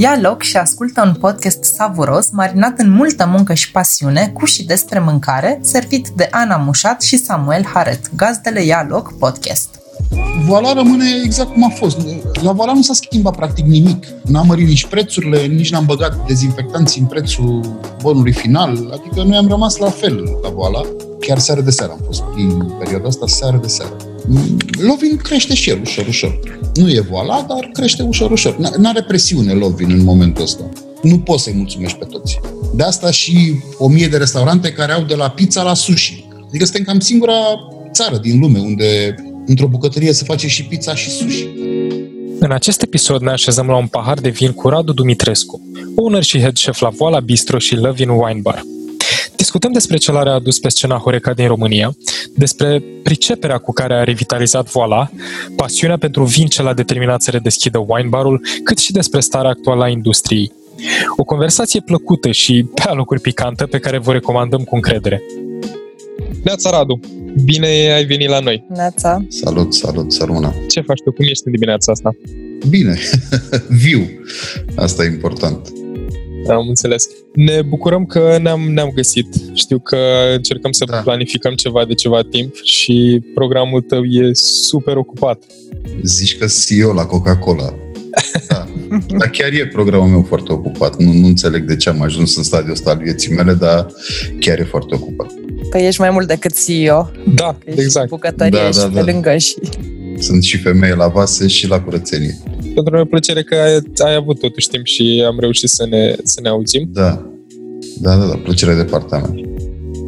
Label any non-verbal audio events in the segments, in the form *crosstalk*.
Ia loc și ascultă un podcast savuros, marinat în multă muncă și pasiune, cu și despre mâncare, servit de Ana Mușat și Samuel Haret, gazdele Ia loc podcast. Voala rămâne exact cum a fost. La Voala nu s-a schimbat practic nimic. N-am mărit nici prețurile, nici n-am băgat dezinfectanți în prețul bonului final. Adică noi am rămas la fel la Voala. Chiar seară de seară am fost în perioada asta, seară de seară. Lovin crește și el ușor, ușor. Nu e voala, dar crește ușor, ușor. N-are presiune Lovin în momentul ăsta. Nu poți să-i mulțumești pe toți. De asta și o mie de restaurante care au de la pizza la sushi. Adică suntem cam singura țară din lume unde într-o bucătărie se face și pizza și sushi. În acest episod ne așezăm la un pahar de vin cu Radu Dumitrescu, owner și head chef la Voala Bistro și Lovin Wine Bar. Discutăm despre ce l-a adus pe scena Horeca din România, despre priceperea cu care a revitalizat Voila, pasiunea pentru vin ce l-a determinat să redeschidă wine barul, cât și despre starea actuală a industriei. O conversație plăcută și pe alocuri picantă pe care vă recomandăm cu încredere. Neața Radu, bine ai venit la noi. Neața. Salut, salut, sărmâna. Ce faci tu? Cum ești în dimineața asta? Bine, *laughs* viu. Asta e important. Am înțeles. Ne bucurăm că ne-am, ne-am găsit. Știu că încercăm să da. planificăm ceva de ceva timp și programul tău e super ocupat. Zici că CEO la Coca-Cola. Da. dar chiar e programul meu foarte ocupat. Nu, nu înțeleg de ce am ajuns în stadiul ăsta al vieții mele, dar chiar e foarte ocupat. Păi ești mai mult decât CEO. Da, exact. bucătărie da, da, și da. pe lângă și... Sunt și femeie la vase și la curățenie pentru noi o plăcere că ai, ai avut totuși timp și am reușit să ne, să ne auzim. Da. Da, da, da, plăcerea de partea mea.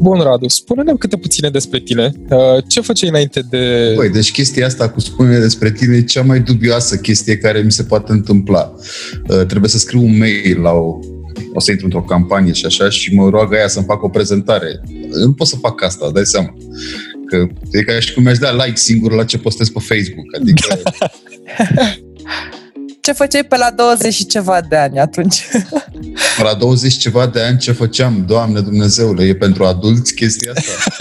Bun, Radu, spune-ne câte puține despre tine. Uh, ce făceai înainte de... Băi, deci chestia asta cu spune despre tine e cea mai dubioasă chestie care mi se poate întâmpla. Uh, trebuie să scriu un mail la o o să intru într-o campanie și așa și mă roagă aia să-mi fac o prezentare. Nu pot să fac asta, dai seama. Că e ca și cum mi-aș da like singur la ce postez pe Facebook. Adică *laughs* ce făceai pe la 20 și ceva de ani atunci? *laughs* La 20 ceva de ani ce făceam? Doamne Dumnezeule, e pentru adulți chestia asta?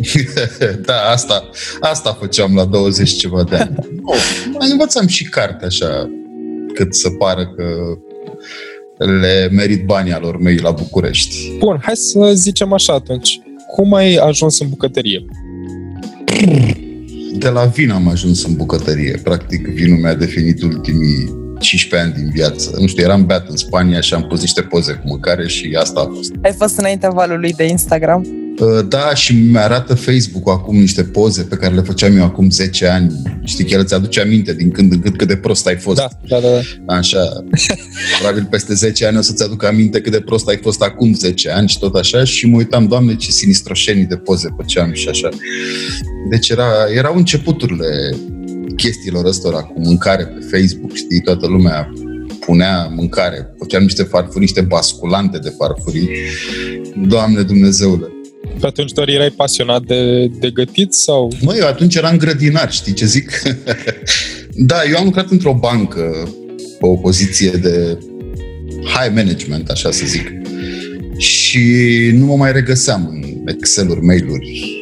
*laughs* da, asta, asta făceam la 20 ceva de ani. Nu, mai învățam și carte așa, cât să pară că le merit banii alor mei la București. Bun, hai să zicem așa atunci. Cum ai ajuns în bucătărie? *laughs* de la vin am ajuns în bucătărie. Practic, vinul mi-a definit ultimii 15 ani din viață. Nu știu, eram beat în Spania și am pus niște poze cu mâncare și asta a fost. Ai fost înaintea valului de Instagram? Uh, da, și mi-arată Facebook acum niște poze pe care le făceam eu acum 10 ani. Știi că el îți aduce aminte din când în când cât de prost ai fost. Da, da, da. da. Așa. Probabil peste 10 ani o să-ți aduc aminte cât de prost ai fost acum 10 ani și tot așa. Și mă uitam, Doamne, ce sinistroșenii de poze făceam și așa. Deci era, erau începuturile chestiilor ăstora cu mâncare pe Facebook, știi, toată lumea punea mâncare, făceam niște farfurii, niște basculante de farfurii. Doamne Dumnezeule! Pe atunci doar erai pasionat de, de gătit sau? Măi, eu atunci eram grădinar, știi ce zic? *laughs* da, eu am lucrat într-o bancă pe o poziție de high management, așa să zic. Și nu mă mai regăseam în Excel-uri, mail-uri.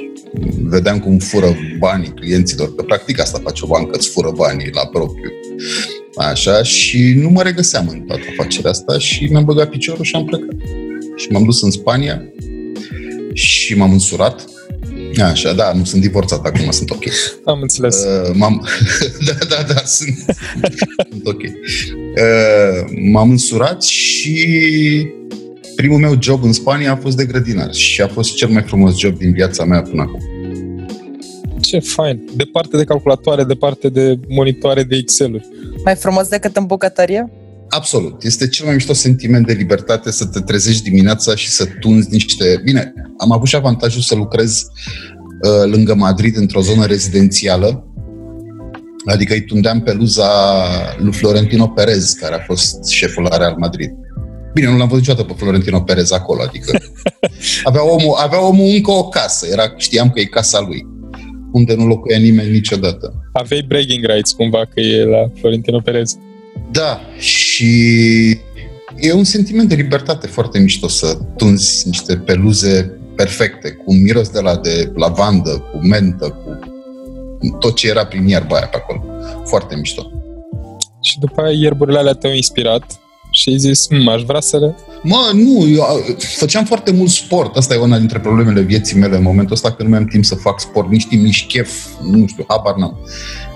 Vedeam cum fură banii clienților, că practic asta face o bancă, îți fură banii la propriu. Așa, și nu mă regăseam în toată afacerea asta și mi-am băgat piciorul și am plecat. Și m-am dus în Spania și m-am însurat. Așa, da, nu sunt divorțat acum, sunt ok. Am înțeles. Uh, m-am... *laughs* da, da, da, sunt, *laughs* sunt ok. Uh, m-am însurat și primul meu job în Spania a fost de grădinar și a fost cel mai frumos job din viața mea până acum. Ce fain! Departe de calculatoare, departe de monitoare de Excel-uri. Mai frumos decât în bucătărie? Absolut. Este cel mai mișto sentiment de libertate să te trezești dimineața și să tunzi niște... Bine, am avut și avantajul să lucrez uh, lângă Madrid, într-o zonă rezidențială, adică îi tundeam peluza lui Florentino Perez, care a fost șeful la Real Madrid. Bine, nu l-am văzut niciodată pe Florentino Perez acolo, adică *laughs* avea omul, avea omul încă o casă, era, știam că e casa lui, unde nu locuia nimeni niciodată. Aveai bragging rights cumva că e la Florentino Perez. Da, și e un sentiment de libertate foarte mișto să tunzi niște peluze perfecte, cu un miros de la de lavandă, cu mentă, cu tot ce era prin iarba aia pe acolo. Foarte mișto. Și după aia ierburile alea te-au inspirat și ai zis, "Hm, aș vrea să le... Mă, nu, eu a, făceam foarte mult sport. Asta e una dintre problemele vieții mele în momentul ăsta, că nu mai am timp să fac sport, nici timp, nici chef, nu știu, habar n-am.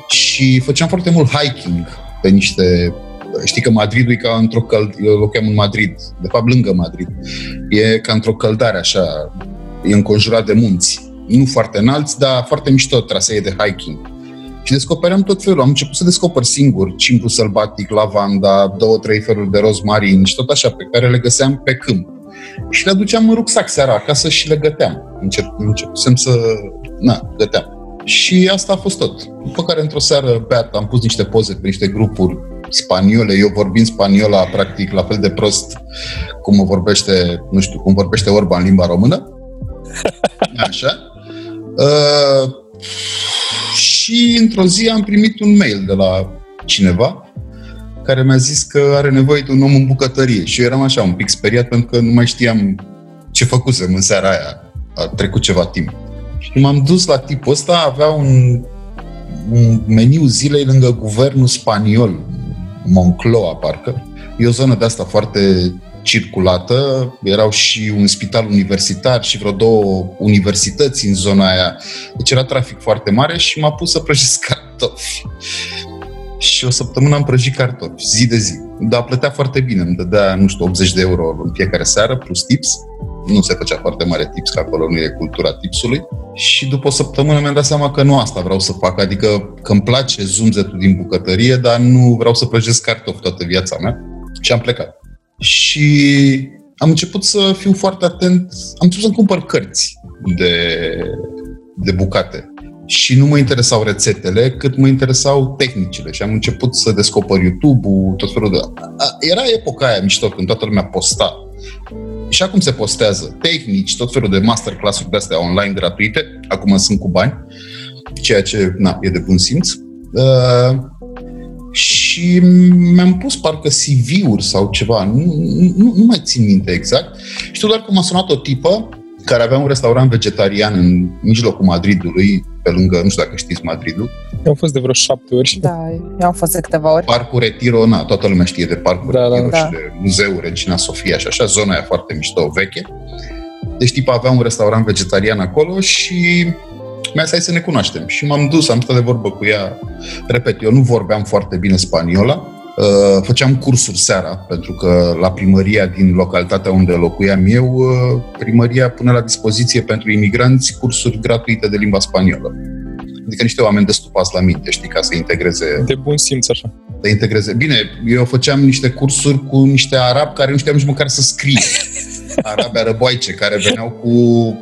Și făceam foarte mult hiking pe niște... Știi că Madridul e ca într-o căld... Eu locuiam în Madrid, de fapt lângă Madrid. E ca într-o căldare așa, e înconjurat de munți. Nu foarte înalți, dar foarte mișto trasee de hiking. Și descopeream tot felul. Am început să descoper singur cimbru sălbatic, lavanda, două, trei feluri de rozmarin și tot așa, pe care le găseam pe câmp. Și le aduceam în rucsac seara acasă și le găteam. Încep, începusem să... Na, găteam. Și asta a fost tot. După care, într-o seară, beat, am pus niște poze pe niște grupuri spaniole, eu vorbind spaniola practic la fel de prost cum vorbește, nu știu, cum vorbește Orba în limba română. *laughs* Așa. Uh, și într-o zi am primit un mail de la cineva care mi-a zis că are nevoie de un om în bucătărie. Și eu eram așa un pic speriat pentru că nu mai știam ce făcusem în seara aia. A trecut ceva timp. Și m-am dus la tipul ăsta, avea un, un meniu zilei lângă guvernul spaniol, Moncloa, parcă. E o zonă de asta foarte circulată, erau și un spital universitar și vreo două universități în zona aia. Deci era trafic foarte mare și m-a pus să prăjesc *laughs* cartofi. Și o săptămână am prăjit cartofi, zi de zi. Dar plătea foarte bine, îmi dădea, nu știu, 80 de euro în fiecare seară, plus tips. Nu se făcea foarte mare tips, că acolo nu e cultura tipsului. Și după o săptămână mi-am dat seama că nu asta vreau să fac, adică că îmi place zumzetul din bucătărie, dar nu vreau să prăjesc cartofi toată viața mea. Și am plecat. Și am început să fiu foarte atent, am început să-mi cumpăr cărți de, de bucate. Și nu mă interesau rețetele, cât mă interesau tehnicile. Și am început să descoper YouTube-ul, tot felul de... Era epoca aia mișto, când toată lumea posta. Și acum se postează tehnici, tot felul de masterclass-uri de-astea online gratuite. Acum sunt cu bani, ceea ce na, e de bun simț. Uh, și mi-am pus parcă CV-uri sau ceva, nu, nu, nu mai țin minte exact. Știu doar că m-a sunat o tipă care avea un restaurant vegetarian în mijlocul Madridului, pe lângă, nu știu dacă știți Madridul. Eu am fost de vreo șapte ori. Da, eu am fost de câteva ori. Parcul Retiro, na, toată lumea știe de Parcul Da, da, Retiro da. și de Muzeul Regina Sofia și așa, zona aia foarte mișto, veche. Deci tipa avea un restaurant vegetarian acolo și mi-a zis hai să ne cunoaștem. Și m-am dus, am stat de vorbă cu ea. Repet, eu nu vorbeam foarte bine spaniola, Uh, făceam cursuri seara, pentru că la primăria din localitatea unde locuiam eu, uh, primăria pune la dispoziție pentru imigranți cursuri gratuite de limba spaniolă. Adică niște oameni destupați la minte, știi, ca să integreze De bun simț, așa. să integreze. Bine, eu făceam niște cursuri cu niște arabi care nu știam nici măcar să scrie. Arabi arăboaice care veneau cu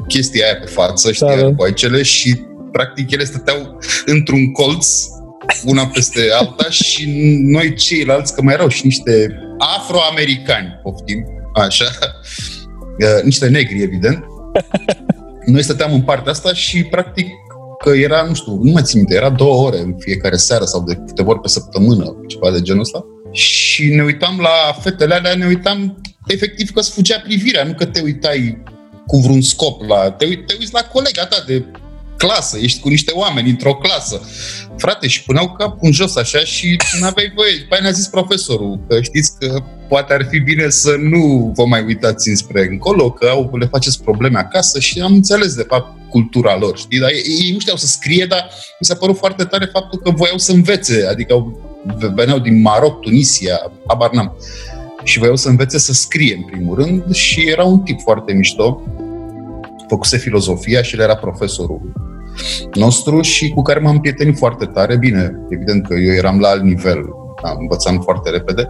chestia aia pe față, știi, Da, da. arăboaicele și practic ele stăteau într-un colț una peste alta și noi ceilalți, că mai erau și niște afroamericani, poftim, așa, uh, niște negri, evident, noi stăteam în partea asta și practic că era, nu știu, nu mai țin minte, era două ore în fiecare seară sau de câteva ori pe săptămână, ceva de genul ăsta. Și ne uitam la fetele alea, ne uitam efectiv că sfugea privirea, nu că te uitai cu vreun scop la... Te, uit, te uiți la colega ta de clasă, ești cu niște oameni într-o clasă. Frate, și puneau capul în jos așa și nu aveai voie. După aia ne-a zis profesorul că știți că poate ar fi bine să nu vă mai uitați înspre încolo, că au, le faceți probleme acasă și am înțeles de fapt cultura lor, știi? Dar ei, ei nu știau să scrie, dar mi s-a părut foarte tare faptul că voiau să învețe, adică au- veneau din Maroc, Tunisia, habar n-am. Și voiau să învețe să scrie în primul rând și era un tip foarte mișto, făcuse filozofia și el era profesorul nostru și cu care m-am prietenit foarte tare. Bine, evident că eu eram la alt nivel, da, învățam foarte repede.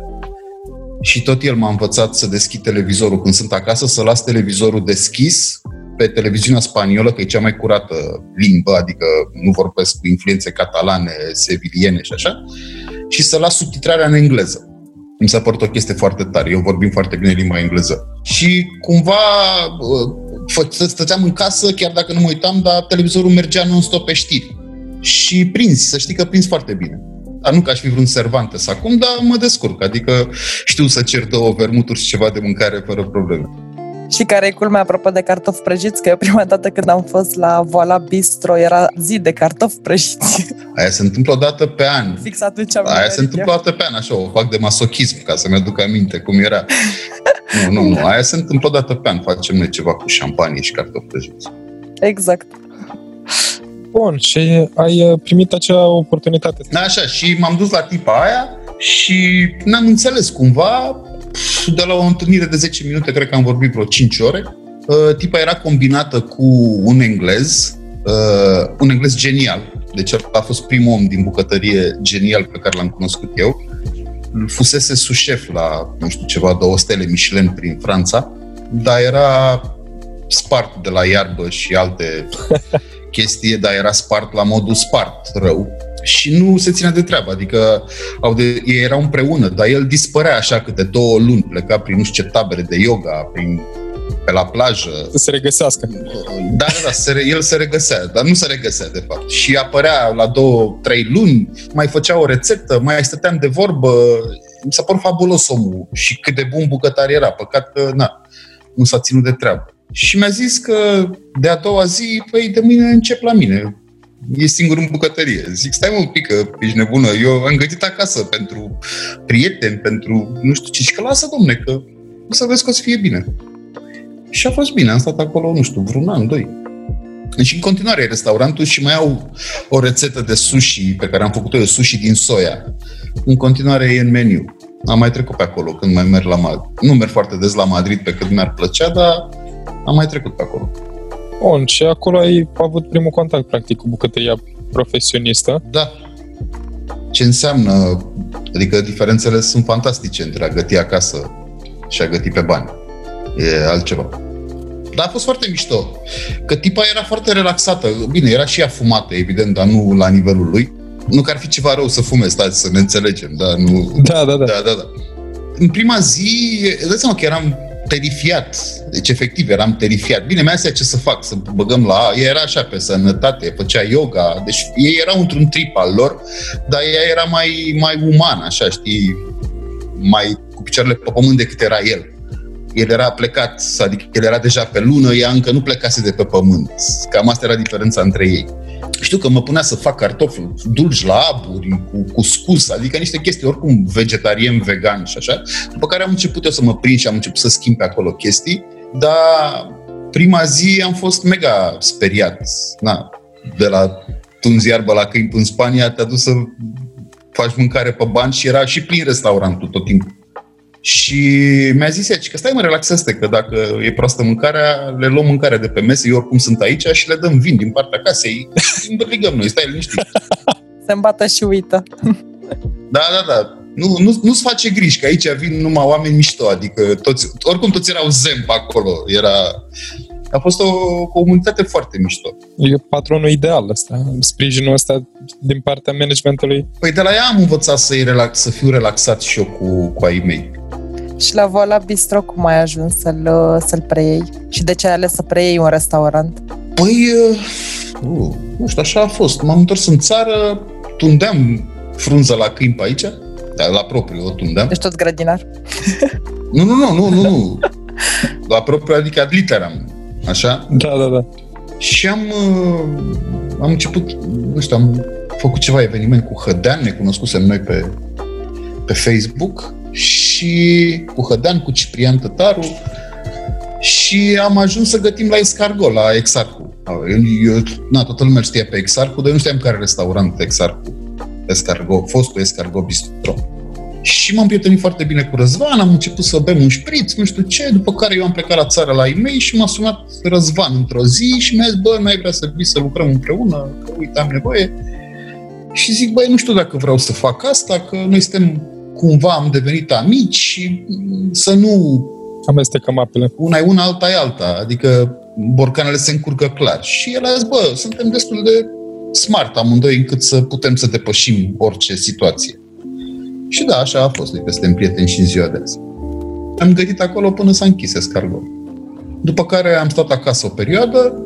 Și tot el m-a învățat să deschid televizorul când sunt acasă, să las televizorul deschis pe televiziunea spaniolă, că e cea mai curată limbă, adică nu vorbesc cu influențe catalane, seviliene și așa, și să las subtitrarea în engleză. Mi s-a părut o chestie foarte tare. Eu vorbim foarte bine limba engleză. Și cumva uh, fă- stăteam în casă, chiar dacă nu mă uitam, dar televizorul mergea non-stop pe știri. Și prinzi, să știi că prins foarte bine. Dar nu că aș fi vreun Cervantes acum, dar mă descurc. Adică știu să cer două vermuturi și ceva de mâncare fără probleme. Și care e culmea apropo de cartofi prăjiți? Că eu prima dată când am fost la Voila Bistro era zi de cartofi prăjiți. *laughs* Aia se întâmplă o dată pe an. Fix atunci am Aia se întâmplă o dată pe an, așa, o fac de masochism, ca să-mi aduc aminte cum era. nu, nu, nu, aia se întâmplă o dată pe an. Facem noi ceva cu șampanie și cartofi prăjiți. Exact. Bun, și ai uh, primit acea oportunitate. Da, așa, și m-am dus la tipa aia și n-am înțeles cumva, de la o întâlnire de 10 minute, cred că am vorbit vreo 5 ore, uh, tipa era combinată cu un englez, uh, un englez genial. Deci a fost primul om din bucătărie genial pe care l-am cunoscut eu. Fusese sușef la, nu știu, ceva două stele Michelin prin Franța, dar era spart de la iarbă și alte *laughs* chestii, dar era spart la modul spart, rău și nu se ținea de treabă, adică au de, ei erau împreună, dar el dispărea așa câte două luni, pleca prin nu știu ce tabere de yoga, prin pe la plajă. Să se regăsească. Da, da, da, se, el se regăsea, dar nu se regăsea, de fapt. Și apărea la două, trei luni, mai făcea o rețetă, mai stăteam de vorbă. Mi s-a părut fabulos omul și cât de bun bucătar era. Păcat că, na, nu s-a ținut de treabă. Și mi-a zis că de a doua zi, păi de mâine încep la mine e singur în bucătărie. Zic, stai mă un pic că ești nebună, eu am gătit acasă pentru prieteni, pentru nu știu ce, și că lasă, domne, că o să vezi că o să fie bine. Și a fost bine, am stat acolo, nu știu, vreun an, doi. Deci în continuare e restaurantul și mai au o rețetă de sushi pe care am făcut-o eu, sushi din soia. În continuare e în meniu. Am mai trecut pe acolo când mai merg la Madrid. Nu merg foarte des la Madrid pe cât mi-ar plăcea, dar am mai trecut pe acolo. Bun, și acolo ai avut primul contact, practic, cu bucătăria profesionistă. Da. Ce înseamnă, adică diferențele sunt fantastice între a găti acasă și a găti pe bani. E altceva. Dar a fost foarte mișto. Că tipa era foarte relaxată. Bine, era și ea fumată, evident, dar nu la nivelul lui. Nu că ar fi ceva rău să fume, stați să ne înțelegem, dar nu... Da, da, da. da, da, da. În prima zi, dați seama că eram terifiat. Deci, efectiv, eram terifiat. Bine, mi-a ce să fac, să băgăm la... Ea era așa pe sănătate, făcea yoga. Deci, ei erau într-un trip al lor, dar ea era mai, mai uman, așa, știi? Mai cu picioarele pe pământ decât era el. El era plecat, adică el era deja pe lună, ea încă nu plecase de pe pământ. Cam asta era diferența între ei știu că mă punea să fac cartofi dulci la aburi, cu cuscus, adică niște chestii oricum vegetarian, vegan și așa. După care am început eu să mă prind și am început să schimb pe acolo chestii, dar prima zi am fost mega speriat. Na, de la tunzi iarbă la câini în Spania, te-a dus să faci mâncare pe bani și era și plin restaurantul tot timpul. Și mi-a zis ea, că stai mă, relaxează că dacă e proastă mâncarea, le luăm mâncarea de pe mese, eu oricum sunt aici și le dăm vin din partea casei, îmbărligăm noi, stai liniștit. *laughs* Se îmbată și uită. *laughs* Da, da, da. Nu, nu, nu-ți face griji, că aici vin numai oameni mișto, adică toți, oricum toți erau zen pe acolo, era... A fost o comunitate foarte mișto. E patronul ideal ăsta, sprijinul ăsta din partea managementului. Păi de la ea am învățat să, relax, să fiu relaxat și eu cu, cu ai mei. Și la Voila Bistro cum ai ajuns să-l, să-l preiei? Și de ce ai ales să preiei un restaurant? Păi, uh, nu știu, așa a fost. M-am întors în țară, tundeam frunză la câini pe aici, la propriu o tundeam. Deci tot grădinar? *laughs* Nu, nu, nu, nu, nu, nu. La propriu, adică ad literam, așa? Da, da, da. Și am, uh, am început, nu știu, am făcut ceva eveniment cu Hădean, ne cunoscusem noi pe, pe Facebook și cu Hădean, cu Ciprian Tătaru și am ajuns să gătim la Escargo, la Exarcu. Eu, eu, na, toată lumea știa pe Exarcu, dar eu nu știam care restaurant Exarcu. Escargo, fostul Escargo Bistro. Și m-am prietenit foarte bine cu Răzvan, am început să bem un șpriț, nu știu ce, după care eu am plecat la țară la e și m-a sunat Răzvan într-o zi și mi-a zis, bă, mai vrea să vii să lucrăm împreună, că uite, am nevoie. Și zic, băi, nu știu dacă vreau să fac asta, că noi suntem cumva am devenit amici și să nu amestecăm apele. Una e una, alta e alta. Adică borcanele se încurcă clar. Și el a zis, bă, suntem destul de smart amândoi încât să putem să depășim orice situație. Și da, așa a fost, adică suntem prieteni și în ziua de azi. Am gătit acolo până s-a închis escargot. După care am stat acasă o perioadă,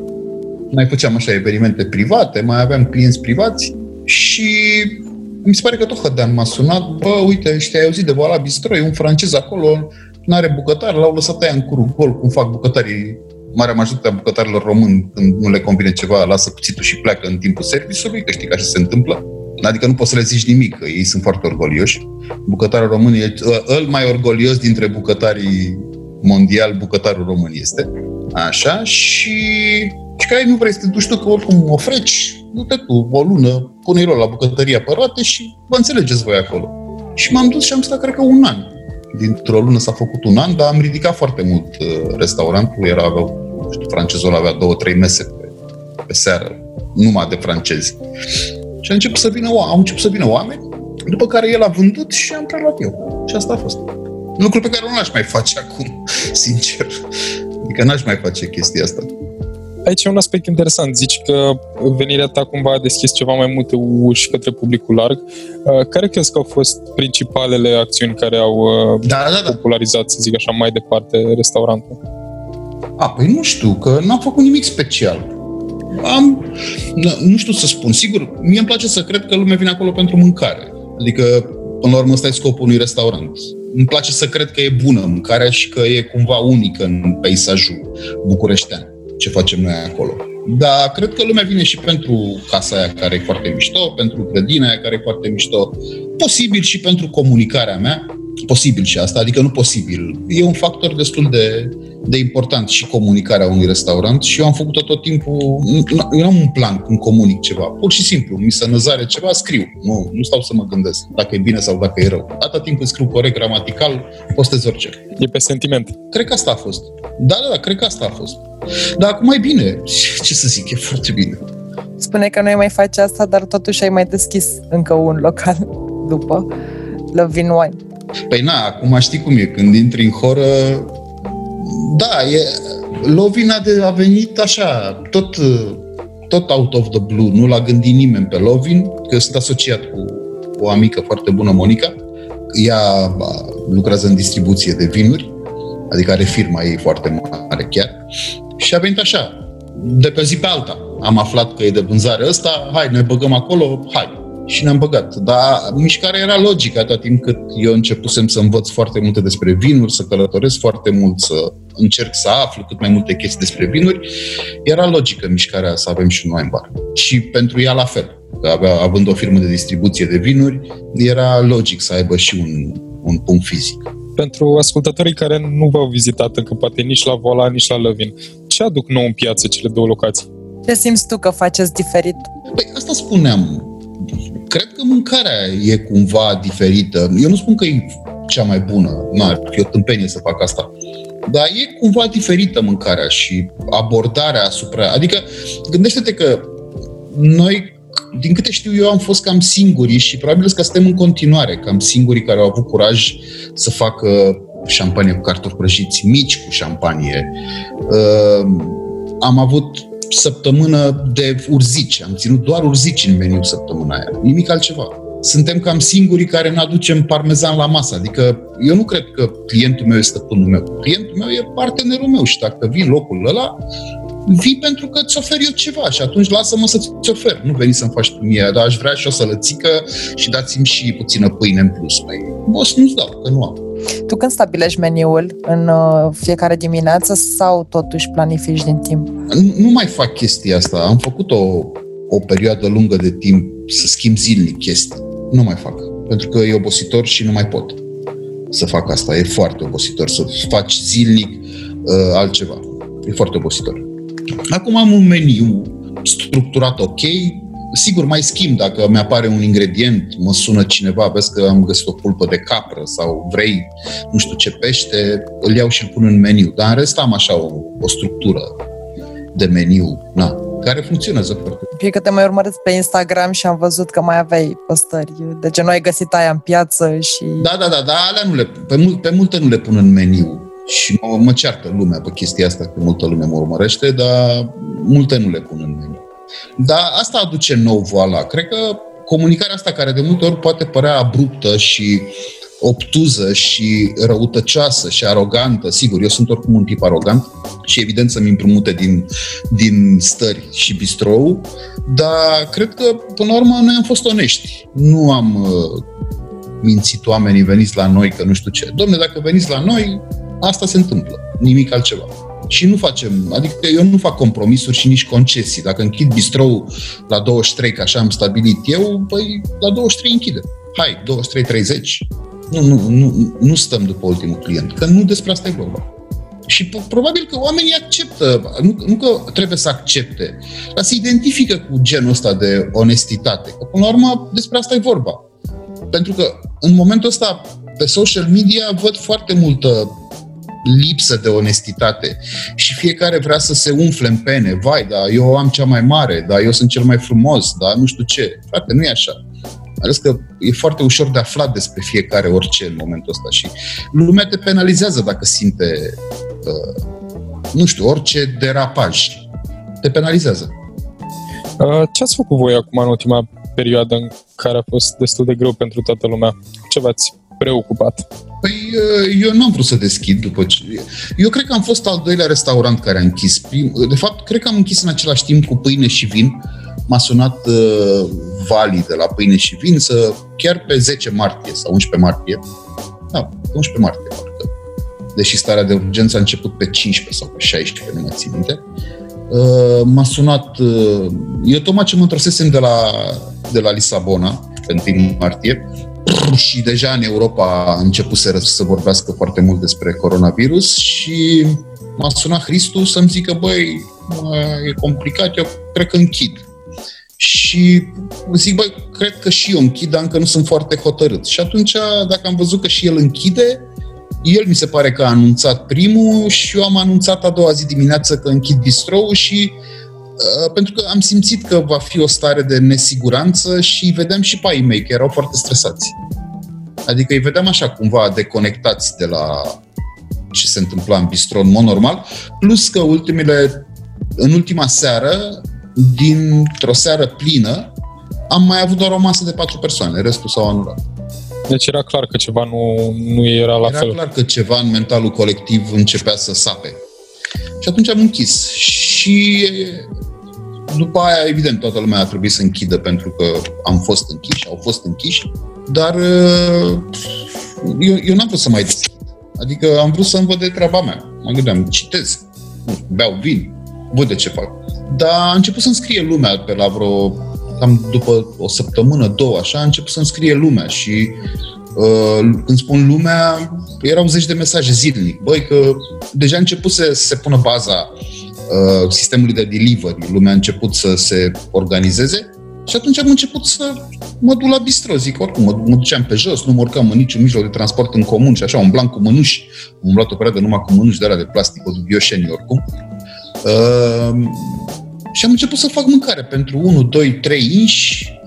mai făceam așa evenimente private, mai aveam clienți privați și mi se pare că tot Hădean m-a sunat, bă, uite, știi, ai auzit de Voila Bistro, e un francez acolo, n-are bucătar, l-au lăsat aia în curul gol, cum fac bucătarii marea majoritate a bucătarilor români, când nu le convine ceva, lasă cuțitul și pleacă în timpul serviciului, că știi că așa se întâmplă. Adică nu poți să le zici nimic, că ei sunt foarte orgolioși. Bucătarul român e îl mai orgolios dintre bucătarii mondial, bucătarul român este. Așa, și, și care nu vrei să te duci tu, că oricum o freci, nu te tu, o lună, pune-i la bucătăria pe roate și vă înțelegeți voi acolo. Și m-am dus și am stat, cred că, un an. Dintr-o lună s-a făcut un an, dar am ridicat foarte mult uh, restaurantul. Era, aveau, nu știu, francezul avea două, trei mese pe, pe seară, numai de francezi. Și a început să vină, au început să vină oameni, după care el a vândut și am preluat eu. Și asta a fost. Lucru pe care nu l-aș mai face *laughs* acum, sincer. Adică n-aș mai face chestia asta. Aici e un aspect interesant. Zici că venirea ta cumva a deschis ceva mai multe uși către publicul larg. Uh, care crezi că au fost principalele acțiuni care au uh, da, da, da. popularizat, să zic așa, mai departe restaurantul? A, păi nu știu, că n-am făcut nimic special. Am, nu știu să spun, sigur, mie îmi place să cred că lumea vine acolo pentru mâncare. Adică, până la urmă, ăsta e scopul unui restaurant. Îmi place să cred că e bună mâncarea și că e cumva unică în peisajul bucureștean ce facem noi acolo. Dar cred că lumea vine și pentru casa aia care e foarte mișto, pentru grădina aia care e foarte mișto, posibil și pentru comunicarea mea, posibil și asta, adică nu posibil. E un factor destul de, de important și comunicarea unui restaurant și eu am făcut-o tot timpul, eu nu am un plan cum comunic ceva, pur și simplu, mi se năzare ceva, scriu, nu, nu stau să mă gândesc dacă e bine sau dacă e rău. Atâta timp când scriu corect, gramatical, postez orice. E pe sentiment. Cred că asta a fost. Da, da, da, cred că asta a fost. Dar acum e bine. Ce să zic, e foarte bine. Spune că nu mai face asta, dar totuși ai mai deschis încă un local după Love in Wine. Păi na, acum știi cum e, când intri în horă, da, e, Lovin a, de, a venit așa, tot, tot out of the blue, nu l-a gândit nimeni pe Lovin, că sunt asociat cu o amică foarte bună, Monica. Ea lucrează în distribuție de vinuri, adică are firma ei foarte mare chiar. Și a venit așa, de pe zi pe alta. Am aflat că e de vânzare ăsta, hai, ne băgăm acolo, hai și ne-am băgat. Dar mișcarea era logică atât timp cât eu începusem să învăț foarte multe despre vinuri, să călătoresc foarte mult, să încerc să aflu cât mai multe chestii despre vinuri, era logică mișcarea să avem și un wine bar. Și pentru ea la fel. Avea, având o firmă de distribuție de vinuri, era logic să aibă și un, un punct fizic. Pentru ascultătorii care nu v-au vizitat încă, poate nici la Vola, nici la Lăvin, ce aduc nou în piață cele două locații? Ce simți tu că faceți diferit? Păi asta spuneam cred că mâncarea e cumva diferită. Eu nu spun că e cea mai bună, n-ar fi o tâmpenie să fac asta. Dar e cumva diferită mâncarea și abordarea asupra... Adică, gândește-te că noi, din câte știu eu, am fost cam singuri și probabil că suntem în continuare cam singurii care au avut curaj să facă șampanie cu cartofi prăjiți mici cu șampanie. Uh, am avut săptămână de urzici. Am ținut doar urzici în meniu săptămâna aia. Nimic altceva. Suntem cam singurii care ne aducem parmezan la masă. Adică eu nu cred că clientul meu este stăpânul meu. Clientul meu e partenerul meu și dacă vin locul ăla, vii pentru că îți ofer eu ceva și atunci lasă-mă să-ți ofer. Nu veni să-mi faci tu mie, dar aș vrea și o sălățică și dați-mi și puțină pâine în plus. Păi, o să nu-ți dau, că nu am. Tu când stabilești meniul în uh, fiecare dimineață sau totuși planifici din timp? Nu, nu mai fac chestia asta. Am făcut o, o perioadă lungă de timp să schimb zilnic chestii. Nu mai fac. Pentru că e obositor și nu mai pot să fac asta. E foarte obositor să faci zilnic uh, altceva. E foarte obositor. Acum am un meniu structurat ok, Sigur, mai schimb dacă mi-apare un ingredient, mă sună cineva, vezi că am găsit o pulpă de capră sau vrei nu știu ce pește, îl iau și îl pun în meniu. Dar în rest am așa o, o structură de meniu, na, care funcționează foarte Fie că te mai urmăresc pe Instagram și am văzut că mai aveai postări. De ce nu ai găsit aia în piață și... Da, da, da, da, alea nu le, pe, mul, pe multe nu le pun în meniu. Și mă, mă ceartă lumea pe chestia asta, că multă lume mă urmărește, dar multe nu le pun în meniu. Dar asta aduce nou voala. Cred că comunicarea asta, care de multe ori poate părea abruptă și obtuză și răutăcioasă și arogantă, sigur, eu sunt oricum un tip arogant și evident să-mi împrumute din, din stări și bistrou, dar cred că până la urmă noi am fost onești. Nu am uh, mințit oamenii, veniți la noi, că nu știu ce. Domne, dacă veniți la noi, asta se întâmplă, nimic altceva. Și nu facem, adică eu nu fac compromisuri și nici concesii. Dacă închid bistrou la 23, ca așa am stabilit eu, păi la 23 închide. Hai, 23-30. Nu, nu, nu, nu stăm după ultimul client, că nu despre asta e vorba. Și probabil că oamenii acceptă, nu, nu că trebuie să accepte, dar se identifică cu genul ăsta de onestitate. Că până la urmă despre asta e vorba. Pentru că în momentul ăsta pe social media văd foarte multă lipsă de onestitate și fiecare vrea să se umfle în pene. Vai, da, eu am cea mai mare, da, eu sunt cel mai frumos, da, nu știu ce. Frate, nu e așa. Ales că e foarte ușor de aflat despre fiecare orice în momentul ăsta și lumea te penalizează dacă simte, uh, nu știu, orice derapaj. Te penalizează. Uh, ce ați făcut voi acum în ultima perioadă în care a fost destul de greu pentru toată lumea? Ce v-ați preocupat? Păi uh, eu nu am vrut să deschid după ce... Eu cred că am fost al doilea restaurant care a închis. De fapt, cred că am închis în același timp cu pâine și vin. M-a sunat uh, Vali de la pâine și vin să chiar pe 10 martie sau 11 martie. Da, 11 martie, parcă. Deși starea de urgență a început pe 15 sau pe 16, nu mai țin minte. Uh, m-a sunat... Uh, eu tocmai ce mă întorsesem de la, de la Lisabona, pe 1 martie, și deja în Europa a început să, să vorbească foarte mult despre coronavirus și m-a sunat Hristu să-mi zică, băi, e complicat, eu cred că închid. Și zic, băi, cred că și eu închid, dar încă nu sunt foarte hotărât. Și atunci, dacă am văzut că și el închide, el mi se pare că a anunțat primul și eu am anunțat a doua zi dimineață că închid bistrou și uh, pentru că am simțit că va fi o stare de nesiguranță și vedeam și pe ai mei că erau foarte stresați. Adică îi vedeam așa cumva deconectați de la ce se întâmpla în bistro în mod normal, plus că ultimele, în ultima seară, dintr-o seară plină, am mai avut doar o masă de patru persoane, restul s-au anulat. Deci era clar că ceva nu, nu era la era fel. Era clar că ceva în mentalul colectiv începea să sape. Și atunci am închis. Și după aia, evident, toată lumea a trebuit să închidă pentru că am fost închiși, au fost închiși, dar uh, eu, eu n-am vrut să mai deschid. Adică am vrut să-mi văd de treaba mea. Mă gândeam, citesc, beau vin, văd de ce fac. Dar a început să-mi scrie lumea pe la vreo, cam după o săptămână, două, așa, a început să-mi scrie lumea și uh, când spun lumea, erau zeci de mesaje zilnic. Băi, că deja a început să se pună baza uh, sistemului de delivery, lumea a început să se organizeze și atunci am început să mă duc la bistro, zic, oricum, mă, mă duceam pe jos, nu mă urcam în niciun mijloc de transport în comun și așa, umblam cu mânuși, am umblat o perioadă numai cu mânuși de alea de plastic, o dubioșeni oricum. Uh, și am început să fac mâncare pentru 1, 2, 3 inși,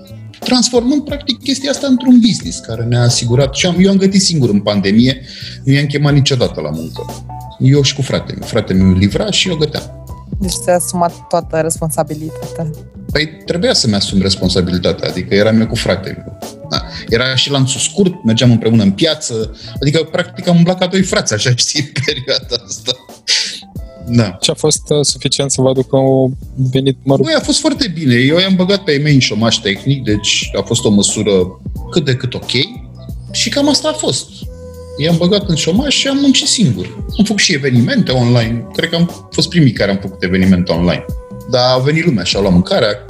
transformând practic chestia asta într-un business care ne-a asigurat. Și am, eu am gătit singur în pandemie, nu i-am chemat niciodată la muncă. Eu și cu fratele meu. Fratele meu livra și eu găteam. Deci ți-a asumat toată responsabilitatea. Păi trebuia să-mi asum responsabilitatea, adică eram eu cu fratele meu. Da. Era și lanțul scurt, mergeam împreună în piață, adică practic am umblat ca doi frați, așa știi, în perioada asta. Da. Și a fost uh, suficient să vă aducă un venit mărunt? Băi, a fost foarte bine. Eu i-am băgat pe ei mei în șomaș tehnic, deci a fost o măsură cât de cât ok. Și cam asta a fost. I-am băgat în șomaș și am muncit singur. Am făcut și evenimente online. Cred că am fost primii care am făcut evenimente online. Dar a venit lumea și a luat mâncarea.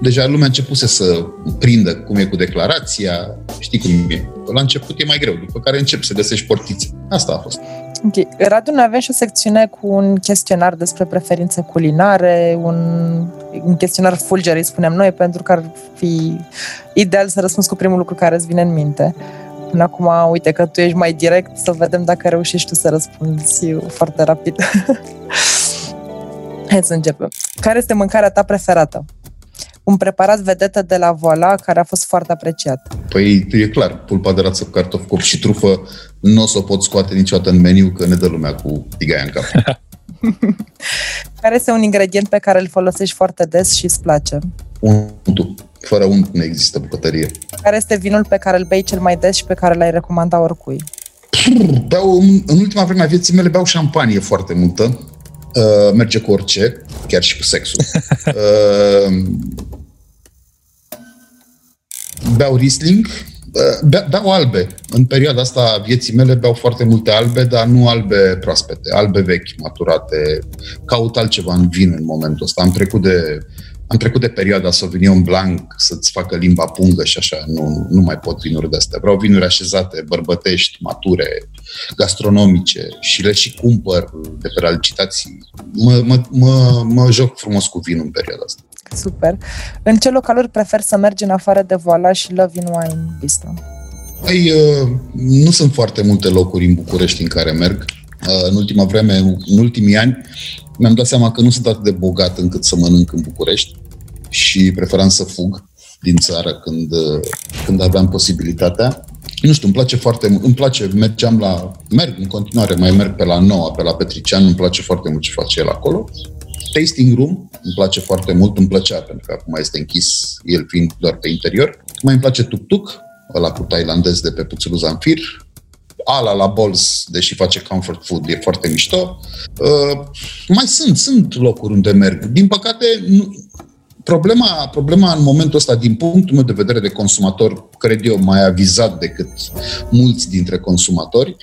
Deja lumea a început să prindă cum e cu declarația. Știi cum e. La început e mai greu, după care încep să găsești portițe. Asta a fost. Ok. Radu, noi avem și o secțiune cu un chestionar despre preferințe culinare, un, un chestionar fulger, îi spunem noi, pentru că ar fi ideal să răspunzi cu primul lucru care îți vine în minte. Până acum, uite că tu ești mai direct, să vedem dacă reușești tu să răspunzi foarte rapid. *laughs* Hai să începem. Care este mâncarea ta preferată? Un preparat vedetă de la Voila care a fost foarte apreciat. Păi e clar, pulpa de rață cu cartofi cop și trufă nu o să o pot scoate niciodată în meniu, că ne dă lumea cu tigaia în cap. *laughs* care este un ingredient pe care îl folosești foarte des și îți place? Untul. Fără unt nu există bucătărie. Care este vinul pe care îl bei cel mai des și pe care l-ai recomanda oricui? Beau, în ultima vreme a vieții mele beau șampanie foarte multă. Uh, merge cu orice, chiar și cu sexul. *laughs* Uh, beau Riesling, beau albe. În perioada asta a vieții mele beau foarte multe albe, dar nu albe proaspete, albe vechi, maturate. Caut altceva în vin în momentul ăsta. Am trecut de am trecut de perioada Sauvignon Blanc să-ți facă limba pungă și așa, nu, nu mai pot vinuri de astea. Vreau vinuri așezate, bărbătești, mature, gastronomice și le și cumpăr de pe la licitații. Mă, mă, mă, mă joc frumos cu vinul în perioada asta. Super. În ce localuri prefer să mergi în afară de Voila și Love in Wine Bistro? Păi, uh, nu sunt foarte multe locuri în București în care merg. Uh, în ultima vreme, în ultimii ani, mi-am dat seama că nu sunt atât de bogat încât să mănânc în București și preferam să fug din țară când, când aveam posibilitatea. Nu știu, îmi place foarte mult, îmi place, mergeam la, merg în continuare, mai merg pe la Noua, pe la Petrician, îmi place foarte mult ce face el acolo. Tasting room, îmi place foarte mult, îmi plăcea, pentru că acum este închis, el fiind doar pe interior. Mai îmi place tuk-tuk, ăla cu tailandez de pe Puțulul Zanfir, ala la Bols, deși face comfort food, e foarte mișto. Uh, mai sunt, sunt locuri unde merg. Din păcate, nu, problema, problema în momentul ăsta, din punctul meu de vedere de consumator, cred eu, mai avizat decât mulți dintre consumatori,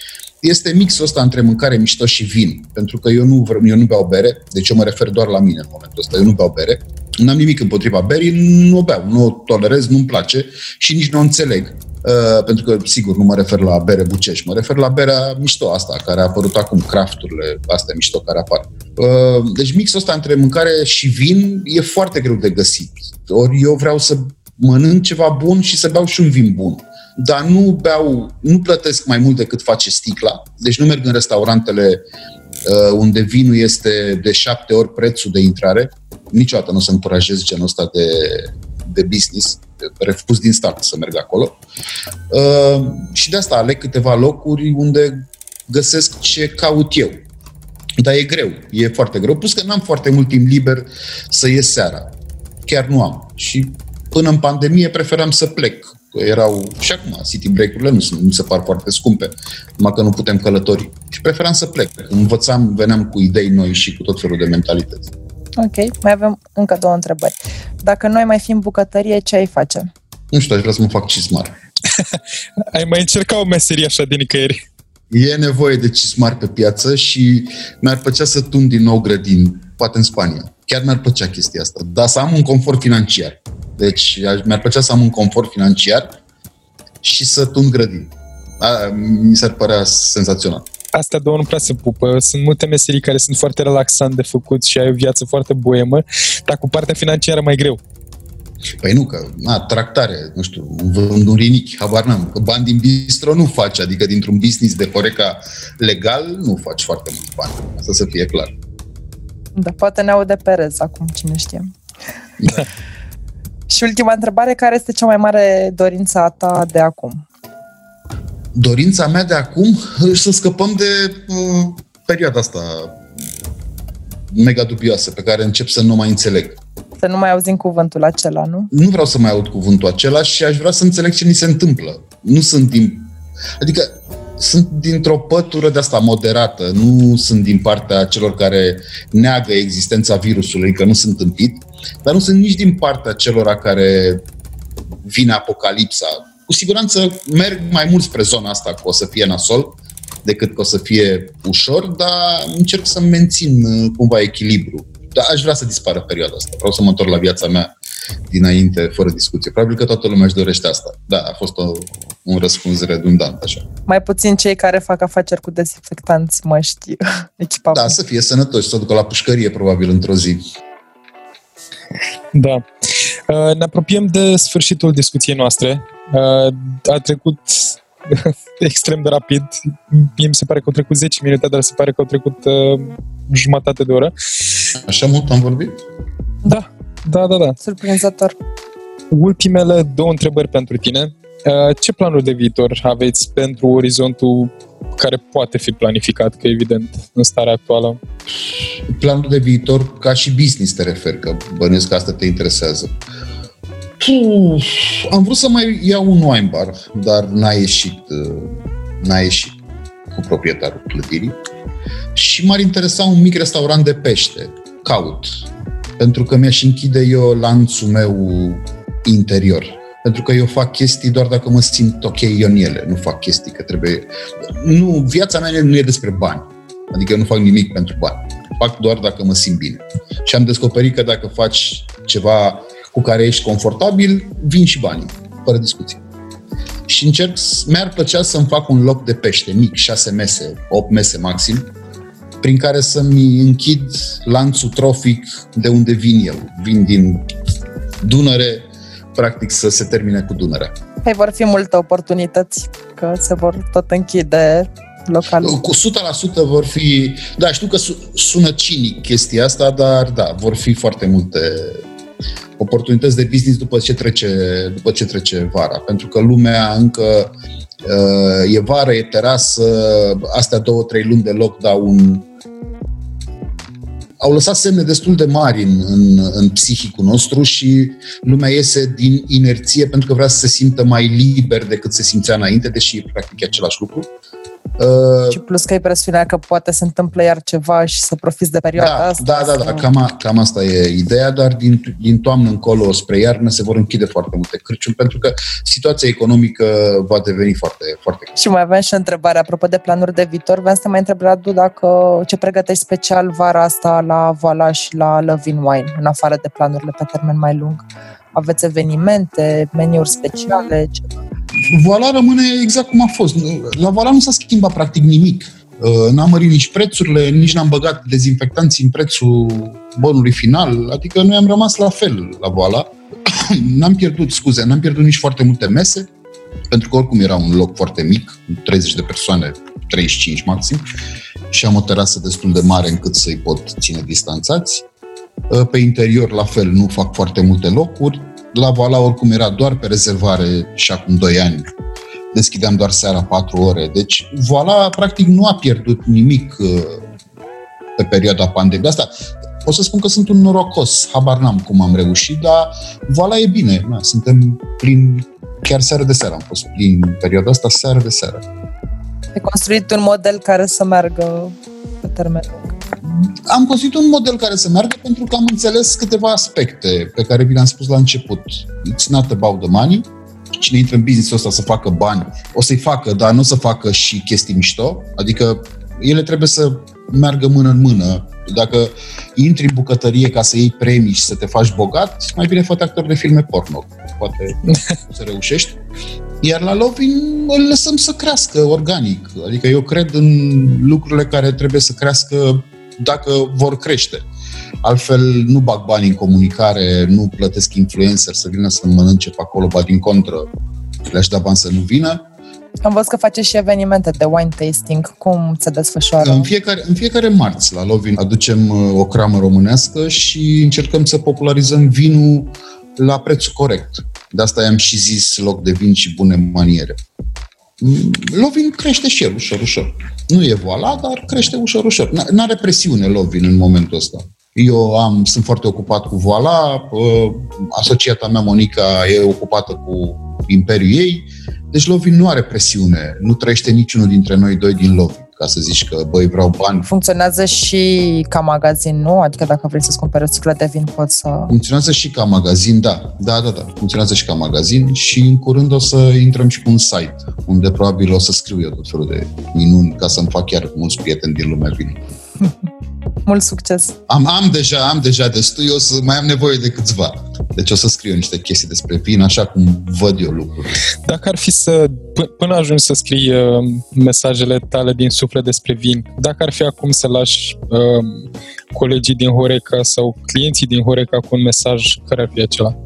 este mixul ăsta între mâncare mișto și vin. Pentru că eu nu, eu nu beau bere, deci eu mă refer doar la mine în momentul ăsta, eu nu beau bere. N-am nimic împotriva berii, nu o beau, nu o tolerez, nu-mi place și nici nu o înțeleg. Uh, pentru că, sigur, nu mă refer la bere bucești, mă refer la berea mișto asta, care a apărut acum, crafturile astea mișto care apar. Uh, deci mixul ăsta între mâncare și vin e foarte greu de găsit. Ori eu vreau să mănânc ceva bun și să beau și un vin bun. Dar nu beau, nu plătesc mai mult decât face sticla, deci nu merg în restaurantele uh, unde vinul este de șapte ori prețul de intrare. Niciodată nu o să încurajez genul ăsta de, de business refuz din start să merg acolo. Uh, și de asta aleg câteva locuri unde găsesc ce caut eu. Dar e greu, e foarte greu. Plus că n-am foarte mult timp liber să ies seara. Chiar nu am. Și până în pandemie preferam să plec. Erau și acum, city break-urile nu, nu se par foarte scumpe, numai că nu putem călători. Și preferam să plec. Învățam, veneam cu idei noi și cu tot felul de mentalități. Ok, mai avem încă două întrebări. Dacă noi mai fi în bucătărie, ce ai face? Nu știu, aș vrea să mă fac cismar. *laughs* ai mai încercat o meserie așa de nicăieri? E nevoie de cismar pe piață și mi-ar plăcea să tund din nou grădini, poate în Spania. Chiar mi-ar plăcea chestia asta, dar să am un confort financiar. Deci mi-ar plăcea să am un confort financiar și să tund grădini. A, mi s-ar părea senzațional astea două nu prea se pupă. Sunt multe meserii care sunt foarte relaxant de făcut și ai o viață foarte boemă, dar cu partea financiară mai greu. Păi nu, că na, tractare, nu știu, un rinic, habar n-am, că bani din bistro nu faci, adică dintr-un business de Horeca legal nu faci foarte mulți bani, asta să fie clar. Da, poate ne aude Perez acum, cine știe. Da. *laughs* și ultima întrebare, care este cea mai mare dorință a ta de acum? dorința mea de acum să scăpăm de uh, perioada asta mega dubioasă pe care încep să nu mai înțeleg. Să nu mai auzim cuvântul acela, nu? Nu vreau să mai aud cuvântul acela și aș vrea să înțeleg ce ni se întâmplă. Nu sunt din... Adică sunt dintr-o pătură de asta moderată, nu sunt din partea celor care neagă existența virusului, că nu sunt întâmpit, dar nu sunt nici din partea celor care vine apocalipsa, cu siguranță merg mai mult spre zona asta că o să fie nasol decât că o să fie ușor, dar încerc să mențin uh, cumva echilibru. Dar aș vrea să dispară perioada asta. Vreau să mă întorc la viața mea dinainte, fără discuție. Probabil că toată lumea își dorește asta. Da, a fost o, un răspuns redundant, așa. Mai puțin cei care fac afaceri cu dezinfectanți, măști, *laughs* echipament. Da, să fie sănătoși, să ducă la pușcărie, probabil, într-o zi. Da. Uh, ne apropiem de sfârșitul discuției noastre. Uh, a trecut *laughs* extrem de rapid. Mie mi se pare că au trecut 10 minute, dar se pare că au trecut uh, jumătate de oră. Așa mult am vorbit? Da, da, da, da. Surprinzător. Ultimele două întrebări pentru tine. Uh, ce planuri de viitor aveți pentru orizontul care poate fi planificat, că evident, în starea actuală? Planul de viitor ca și business te refer, că bănuiesc că asta te interesează. Puh, am vrut să mai iau un wine bar, dar n-a ieșit, uh, n-a ieșit cu proprietarul clădirii. Și m-ar interesa un mic restaurant de pește. Caut. Pentru că mi-aș închide eu lanțul meu interior. Pentru că eu fac chestii doar dacă mă simt ok eu în ele. Nu fac chestii că trebuie... Nu, viața mea nu e despre bani. Adică eu nu fac nimic pentru bani. Fac doar dacă mă simt bine. Și am descoperit că dacă faci ceva cu care ești confortabil, vin și banii, fără discuție. Și încerc, mi-ar plăcea să-mi fac un loc de pește mic, șase mese, opt mese maxim, prin care să-mi închid lanțul trofic de unde vin eu. Vin din Dunăre, practic să se termine cu Dunărea. Păi vor fi multe oportunități, că se vor tot închide local. Cu 100% vor fi... Da, știu că sună cinic chestia asta, dar da, vor fi foarte multe oportunități de business după ce trece, după ce trece vara. Pentru că lumea încă uh, e vară, e terasă, astea două, trei luni de lockdown au lăsat semne destul de mari în, în, în psihicul nostru și lumea iese din inerție pentru că vrea să se simtă mai liber decât se simțea înainte, deși e practic același lucru. Uh, și plus că e presiunea că poate se întâmplă iar ceva și să profiți de perioada da, asta. Da, da, da, cam, cam asta e ideea, dar din, din toamnă încolo spre iarnă se vor închide foarte multe cârciuni pentru că situația economică va deveni foarte, foarte Și mai avem și o întrebare apropo de planuri de viitor. Vreau să mai întreb, Radu, dacă ce pregătești special vara asta la Voila și la Love in Wine, în afară de planurile pe termen mai lung? Aveți evenimente, meniuri speciale? Ceva? Voala rămâne exact cum a fost. La Voala nu s-a schimbat practic nimic. Uh, n-am mărit nici prețurile, nici n-am băgat dezinfectanți în prețul bonului final, adică noi am rămas la fel la Voala. *coughs* n-am pierdut, scuze, n-am pierdut nici foarte multe mese, pentru că oricum era un loc foarte mic, 30 de persoane, 35 maxim, și am o terasă destul de mare încât să-i pot ține distanțați. Uh, pe interior, la fel, nu fac foarte multe locuri la Vala oricum era doar pe rezervare și acum 2 ani deschideam doar seara 4 ore. Deci Voila practic nu a pierdut nimic uh, pe perioada pandemiei. Asta o să spun că sunt un norocos, habar n-am cum am reușit, dar Voila e bine. Na, suntem plin, chiar seară de seară am fost plin perioada asta, seară de seară. Ai construit un model care să meargă pe termen lung am construit un model care să meargă pentru că am înțeles câteva aspecte pe care vi le-am spus la început. It's not about the money. Cine intră în business ăsta să facă bani, o să-i facă, dar nu să facă și chestii mișto. Adică ele trebuie să meargă mână în mână. Dacă intri în bucătărie ca să iei premii și să te faci bogat, mai bine fă actor de filme porno. Poate să reușești. Iar la Lovin îl lăsăm să crească organic. Adică eu cred în lucrurile care trebuie să crească dacă vor crește. Altfel nu bag bani în comunicare, nu plătesc influencer să vină să mănânce pe acolo, ba din contră, le-aș da bani să nu vină. Am văzut că face și evenimente de wine tasting. Cum se desfășoară? În fiecare, în fiecare marți la Lovin aducem uh, o cramă românească și încercăm să popularizăm vinul la prețul corect. De asta i-am și zis loc de vin și bune maniere. Mm, Lovin crește și el ușor, ușor. Nu e voala, dar crește ușor, ușor. N-are presiune Lovin în momentul ăsta. Eu am, sunt foarte ocupat cu voala, uh, asociata mea, Monica, e ocupată cu imperiul ei, deci Lovin nu are presiune, nu trăiește niciunul dintre noi doi din Lovin ca să zici că, băi, vreau bani. Funcționează și ca magazin, nu? Adică dacă vrei să-ți cumperi o sticlă de vin, poți să... Funcționează și ca magazin, da. Da, da, da. Funcționează și ca magazin și în curând o să intrăm și cu un site, unde probabil o să scriu eu tot felul de minuni ca să-mi fac chiar mulți prieteni din lumea vinului. *laughs* Mult succes! Am, am deja, am deja destui, o să mai am nevoie de câțiva. Deci o să scriu niște chestii despre vin, așa cum văd eu lucruri. Dacă ar fi să, p- până ajungi să scrii uh, mesajele tale din suflet despre vin, dacă ar fi acum să lași uh, colegii din Horeca sau clienții din Horeca cu un mesaj, care ar fi acela?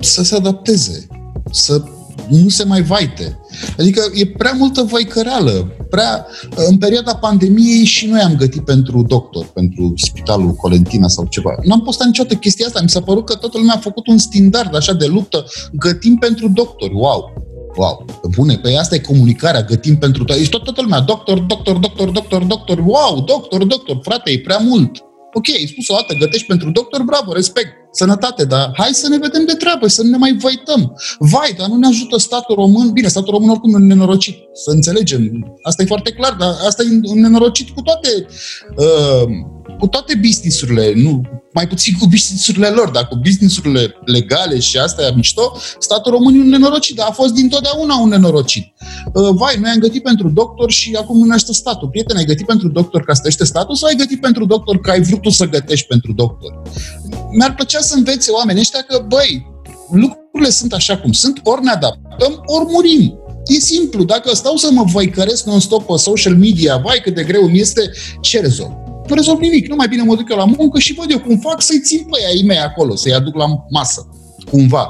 Să se adapteze, să nu se mai vaite. Adică e prea multă văicăreală. Prea... În perioada pandemiei și noi am gătit pentru doctor, pentru spitalul Colentina sau ceva. Nu am postat niciodată chestia asta. Mi s-a părut că toată lumea a făcut un standard așa de luptă. Gătim pentru doctori. Wow! Wow, bune, pe asta e comunicarea, gătim pentru toată. Deci tot, toată lumea, doctor, doctor, doctor, doctor, doctor, wow, doctor, doctor, frate, e prea mult. Ok, ai spus o dată, gătești pentru doctor, bravo, respect. Sănătate, dar hai să ne vedem de treabă, să nu ne mai văităm. Vai, dar nu ne ajută statul român. Bine, statul român oricum e nenorocit, să înțelegem. Asta e foarte clar, dar asta e nenorocit cu toate uh, cu toate businessurile, nu, mai puțin cu businessurile lor, dar cu businessurile legale și astea mișto, statul român e un nenorocit, dar a fost dintotdeauna un nenorocit. Uh, vai, noi am gătit pentru doctor și acum nu ne ajută statul. Prieten, ai gătit pentru doctor ca să statul sau ai gătit pentru doctor că ai vrut tu să gătești pentru doctor? Mi-ar plăcea să învețe oamenii ăștia că, băi, lucrurile sunt așa cum sunt, ori ne adaptăm, ori murim. E simplu, dacă stau să mă văicăresc non-stop pe social media, vai cât de greu mi este, ce rezolv? Nu rezolv nimic. Nu mai bine mă duc eu la muncă și văd eu cum fac să-i țin pe ei mei acolo, să-i aduc la masă, cumva.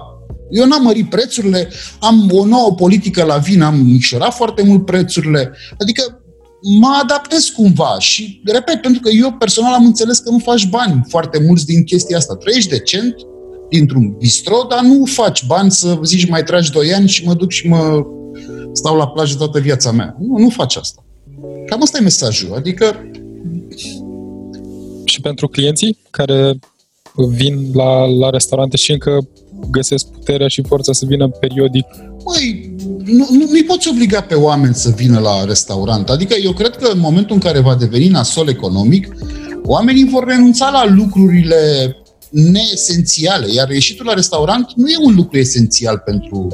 Eu n-am mărit prețurile, am o nouă politică la vin, am micșorat foarte mult prețurile, adică mă adaptez cumva și, repet, pentru că eu personal am înțeles că nu faci bani foarte mulți din chestia asta. Trăiești decent dintr-un bistro, dar nu faci bani să zici mai tragi doi ani și mă duc și mă stau la plajă toată viața mea. Nu, nu faci asta. Cam asta e mesajul. Adică și pentru clienții care vin la, la restaurante și încă găsesc puterea și forța să vină periodic? Măi, nu, nu, nu-i poți obliga pe oameni să vină la restaurant. Adică eu cred că în momentul în care va deveni nasol economic, oamenii vor renunța la lucrurile neesențiale, iar ieșitul la restaurant nu e un lucru esențial pentru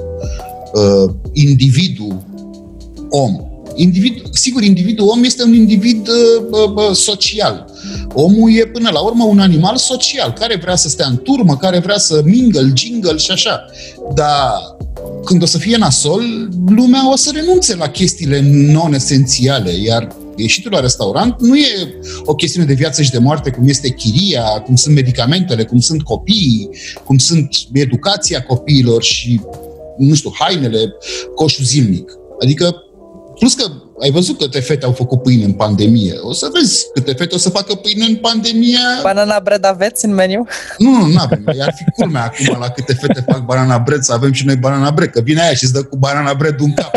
uh, individul om. Individ, sigur, individul om este un individ uh, uh, social. Omul e până la urmă un animal social, care vrea să stea în turmă, care vrea să mingle, jingle și așa. Dar când o să fie nasol, lumea o să renunțe la chestiile non-esențiale, iar ieșitul la restaurant nu e o chestiune de viață și de moarte, cum este chiria, cum sunt medicamentele, cum sunt copiii, cum sunt educația copiilor și, nu știu, hainele, coșul zilnic. Adică, plus că ai văzut câte fete au făcut pâine în pandemie. O să vezi câte fete o să facă pâine în pandemie. Banana bread aveți în meniu? Nu, nu, nu avem. Ar fi culmea acum la câte fete fac banana bread să avem și noi banana bread. Că vine aia și îți dă cu banana bread un cap.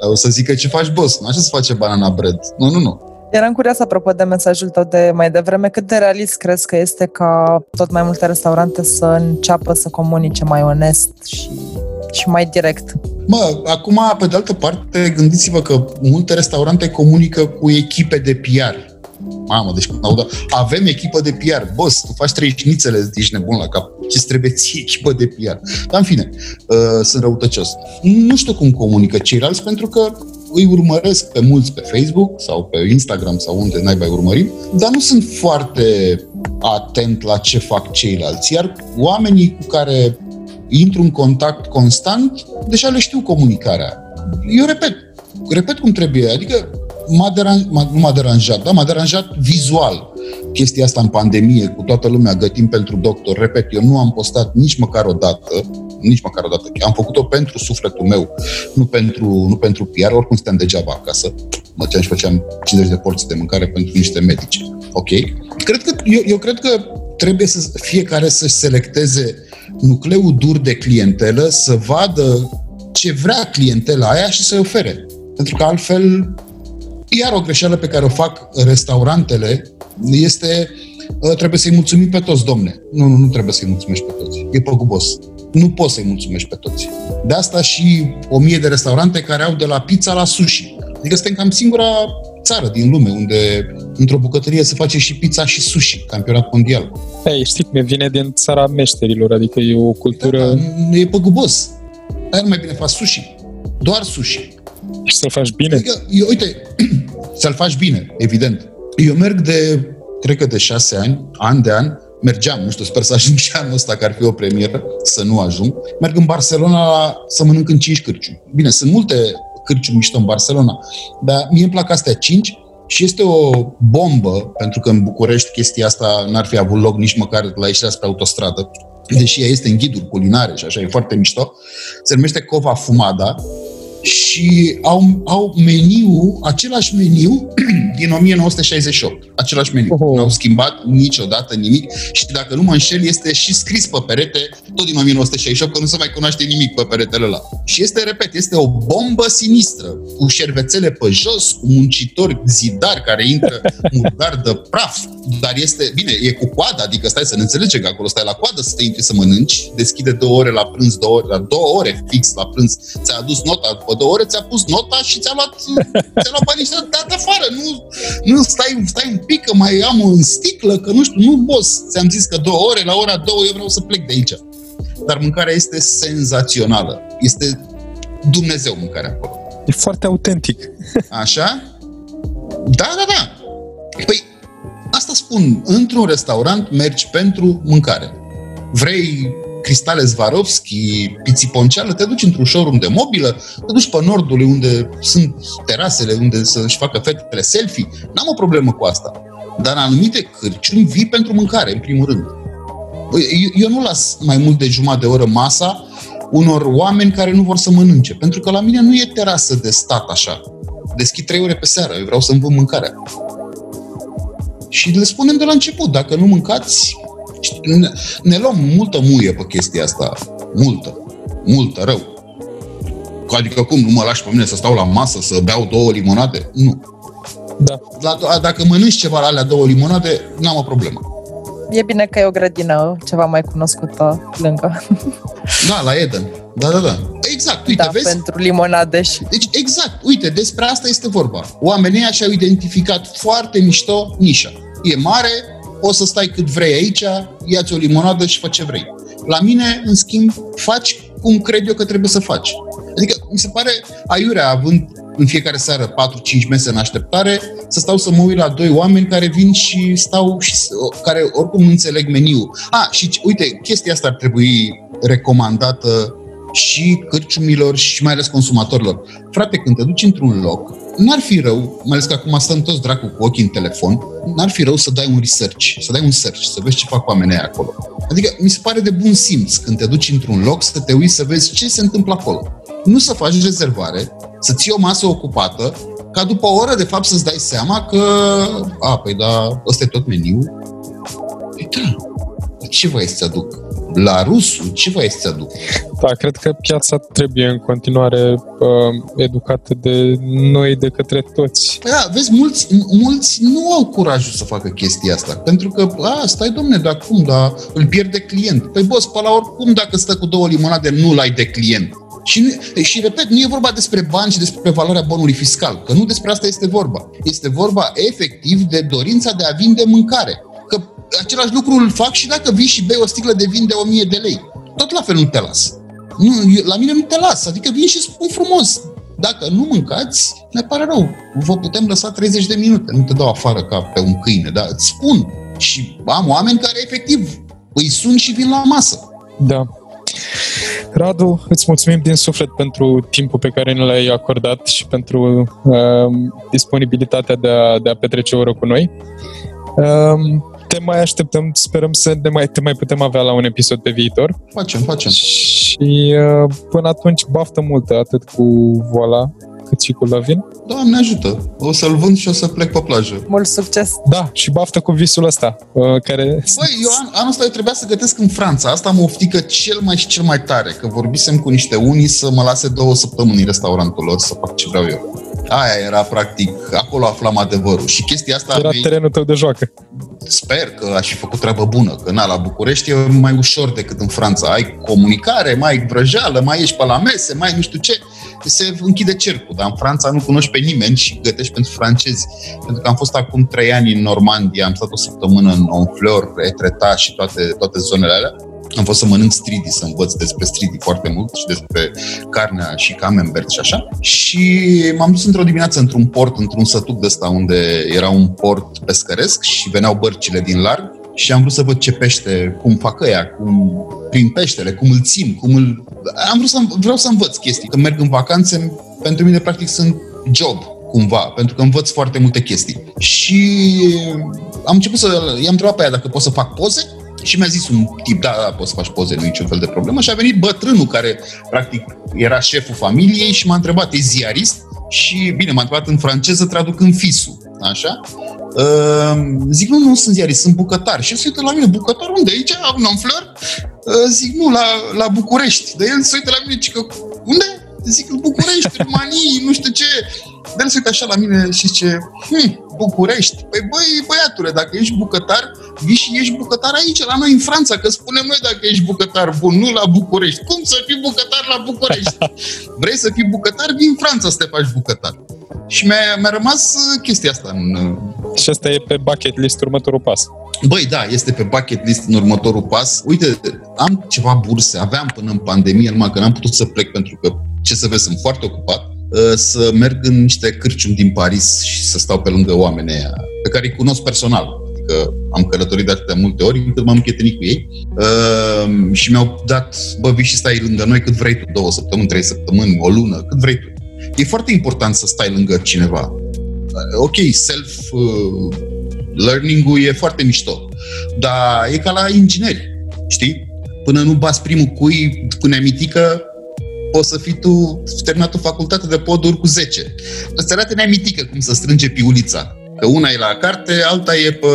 O să zică ce faci, boss. Nu așa se face banana bread. Nu, nu, nu. Eram curios apropo de mesajul tău de mai devreme. Cât de realist crezi că este ca tot mai multe restaurante să înceapă să comunice mai onest și, și mai direct? Mă, acum, pe de altă parte, gândiți-vă că multe restaurante comunică cu echipe de PR. Mamă, deci când audă, avem echipă de PR. Boss, tu faci trei șnițele, ești nebun la cap. Ce trebuie ție echipă de PR? Dar în fine, uh, sunt răutăcios. Nu știu cum comunică ceilalți, pentru că îi urmăresc pe mulți pe Facebook sau pe Instagram sau unde naiba urmărim, dar nu sunt foarte atent la ce fac ceilalți. Iar oamenii cu care intru în contact constant, deja le știu comunicarea. Eu repet, repet cum trebuie, adică m-a deranjat, m-a, nu m-a deranjat, da, m-a deranjat vizual chestia asta în pandemie, cu toată lumea gătim pentru doctor. Repet, eu nu am postat nici măcar o dată, nici măcar o dată. Am făcut-o pentru sufletul meu, nu pentru, nu pentru PR, oricum stăm degeaba acasă. Mă și făceam 50 de porți de mâncare pentru niște medici. Ok? Cred că, eu, eu cred că trebuie să fiecare să-și selecteze nucleul dur de clientelă, să vadă ce vrea clientela aia și să-i ofere. Pentru că altfel, iar o greșeală pe care o fac restaurantele este ă, trebuie să-i mulțumim pe toți, domne. Nu, nu, nu trebuie să-i mulțumești pe toți. E păgubos. Nu poți să-i mulțumești pe toți. De asta și o mie de restaurante care au de la pizza la sushi. Adică suntem cam singura țară din lume unde într-o bucătărie se face și pizza și sushi, campionat mondial. Ei, știi cum vine din țara meșterilor, adică e o cultură... Da, da, e păgubos. Dar nu mai bine faci sushi. Doar sushi. Și să-l faci bine? Adică, eu, uite, *clears throat* să-l faci bine, evident. Eu merg de, cred că de șase ani, an de an, mergeam, nu știu, sper să ajung și anul ăsta, că ar fi o premieră, să nu ajung. Merg în Barcelona să mănânc în cinci cârciuni. Bine, sunt multe cârciumi mișto în Barcelona, dar mie îmi plac astea cinci și este o bombă, pentru că în București chestia asta n-ar fi avut loc nici măcar la ieșirea spre autostradă, deși ea este în ghiduri culinare și așa, e foarte mișto. Se numește Cova Fumada și au, au meniu, același meniu *clears throat* din 1968. Același meniu. Oho. Nu au schimbat niciodată nimic și dacă nu mă înșel, este și scris pe perete, tot din 1968, că nu se mai cunoaște nimic pe peretele ăla. Și este, repet, este o bombă sinistră, cu șervețele pe jos, cu muncitori zidari care intră *laughs* murdar de praf, dar este, bine, e cu coada, adică stai să ne înțelege că acolo stai la coadă să te intri să mănânci, deschide două ore la prânz, două ore, la două ore fix la prânz, ți-a adus nota, după două ore ți-a pus nota și ți-a luat, *laughs* ți-a luat banii și ți-a dat afară, nu, nu stai, stai un pic că mai am în sticlă, că nu știu, nu boss, ți-am zis că două ore, la ora două eu vreau să plec de aici. Dar mâncarea este senzațională, este Dumnezeu mâncarea acolo. E foarte autentic. Așa? Da, da, da. Păi, asta spun. Într-un restaurant mergi pentru mâncare. Vrei cristale Swarovski, pițiponceală, te duci într-un showroom de mobilă, te duci pe nordul unde sunt terasele, unde să-și facă fetele selfie. N-am o problemă cu asta. Dar în anumite cârciuni vii pentru mâncare, în primul rând. Eu, eu nu las mai mult de jumătate de oră masa unor oameni care nu vor să mănânce. Pentru că la mine nu e terasă de stat așa. Deschid trei ore pe seară, eu vreau să-mi vând mâncarea. Și le spunem de la început, dacă nu mâncați, ne, ne luăm multă muie pe chestia asta. Multă. Multă, rău. Adică cum, nu mă lași pe mine să stau la masă, să beau două limonade? Nu. Da. La, dacă mănânci ceva la alea două limonade, n-am o problemă. E bine că e o grădină ceva mai cunoscută lângă. *laughs* Da, la Eden. Da, da, da. Exact, uite, da, vezi? pentru limonade și... Deci, exact, uite, despre asta este vorba. Oamenii și-au identificat foarte mișto nișa. E mare, o să stai cât vrei aici, ia-ți o limonadă și fă ce vrei. La mine, în schimb, faci cum cred eu că trebuie să faci. Adică, mi se pare aiurea, având în fiecare seară 4-5 mese în așteptare, să stau să mă uit la doi oameni care vin și stau și care oricum nu înțeleg meniul. A, și uite, chestia asta ar trebui recomandată și cârciumilor și mai ales consumatorilor. Frate, când te duci într-un loc, n-ar fi rău, mai ales că acum stăm toți dracu cu ochii în telefon, n-ar fi rău să dai un research, să dai un search, să vezi ce fac oamenii acolo. Adică mi se pare de bun simț când te duci într-un loc să te uiți să vezi ce se întâmplă acolo. Nu să faci rezervare, să ții o masă ocupată, ca după o oră, de fapt, să-ți dai seama că, a, păi da, ăsta e tot meniul. Păi da, ce vrei să-ți aduc? La rusul, ce vrei să-ți aduc? Da, cred că piața trebuie în continuare uh, educată de noi, de către toți. Da, vezi, mulți, mulți nu au curajul să facă chestia asta. Pentru că, a, stai domne, dar cum, dar îl pierde client. Păi boss, pe la oricum, dacă stă cu două limonade, nu-l ai de client. Și, și repet, nu e vorba despre bani și despre valoarea bonului fiscal, că nu despre asta este vorba. Este vorba efectiv de dorința de a vinde mâncare. Că același lucru îl fac și dacă vii și bei o sticlă de vin de 1000 de lei. Tot la fel nu te las. Nu, eu, la mine nu te las, adică vin și spun frumos. Dacă nu mâncați, ne pare rău. Vă putem lăsa 30 de minute. Nu te dau afară ca pe un câine, dar îți spun. Și am oameni care efectiv îi sun și vin la masă. Da. Radu, îți mulțumim din suflet pentru timpul pe care ne l-ai acordat și pentru uh, disponibilitatea de a, de a petrece o oră cu noi. Uh, te mai așteptăm, sperăm să ne mai, te mai putem avea la un episod pe viitor. Facem, facem. Și uh, până atunci baftă multă, atât cu voala, cât și cu Lavin. Doamne ajută! O să-l vând și o să plec pe plajă. Mult succes! Da, și baftă cu visul ăsta, uh, care... Băi, eu an, anul ăsta eu trebuia să gătesc în Franța. Asta mă oftică cel mai și cel mai tare, că vorbisem cu niște unii să mă lase două săptămâni în restaurantul lor să fac ce vreau eu. Aia era practic, acolo aflam adevărul. Și chestia asta... Era terenul tău de joacă. Sper că aș fi făcut treabă bună, că na, la București e mai ușor decât în Franța. Ai comunicare, mai ai vrăjeală, mai ești pe la mese, mai nu știu ce. Se închide cercul, dar în Franța nu cunoști pe nimeni și gătești pentru francezi. Pentru că am fost acum trei ani în Normandia, am stat o săptămână în Honfleur, Etretat și toate, toate zonele alea am fost să mănânc stridi, să învăț despre stridi foarte mult și despre carnea și camembert și așa. Și m-am dus într-o dimineață într-un port, într-un sătuc de ăsta unde era un port pescăresc și veneau bărcile din larg și am vrut să văd ce pește, cum fac ăia, cum prin peștele, cum îl țin, cum îl... Am vrut să, vreau să învăț chestii. Când merg în vacanțe, pentru mine practic sunt job cumva, pentru că învăț foarte multe chestii. Și am început să i-am întrebat pe ea dacă pot să fac poze și mi-a zis un tip, da, da, poți să faci poze, nu e niciun fel de problemă. Și a venit bătrânul care, practic, era șeful familiei și m-a întrebat, e ziarist? Și, bine, m-a întrebat în franceză, traducând fisul, așa? Uh, zic, nu, nu sunt ziarist, sunt bucătar. Și el se uită la mine, bucătar unde? Aici, în flor? Uh, zic, nu, la, la București. De el se uită la mine, zic, unde? Zic, în București, România, nu știu ce. Dar se uită așa la mine și zice, hm, București. Păi băi, băiatule, dacă ești bucătar, vii și ești bucătar aici, la noi în Franța, că spunem noi dacă ești bucătar bun, nu la București. Cum să fii bucătar la București? *laughs* Vrei să fii bucătar, vii în Franța să te faci bucătar. Și mi-a, mi-a rămas uh, chestia asta în... Uh, și asta e pe bucket list următorul pas. Băi, da, este pe bucket list în următorul pas. Uite, am ceva burse, aveam până în pandemie, numai că n-am putut să plec pentru că, ce să vezi, sunt foarte ocupat uh, să merg în niște cârciumi din Paris și să stau pe lângă oamenii aia, pe care îi cunosc personal. Adică am călătorit de atâtea multe ori încât m-am împrietenit cu ei uh, și mi-au dat, bă, vii și stai lângă noi cât vrei tu, două săptămâni, trei săptămâni, o lună, cât vrei tu. E foarte important să stai lângă cineva. Ok, self-learning-ul e foarte mișto, dar e ca la ingineri, știi? Până nu bați primul cui cu neamitică, poți să fii tu terminat o facultate de poduri cu 10. Îți arată neamitică cum să strânge piulița. Că una e la carte, alta e pe,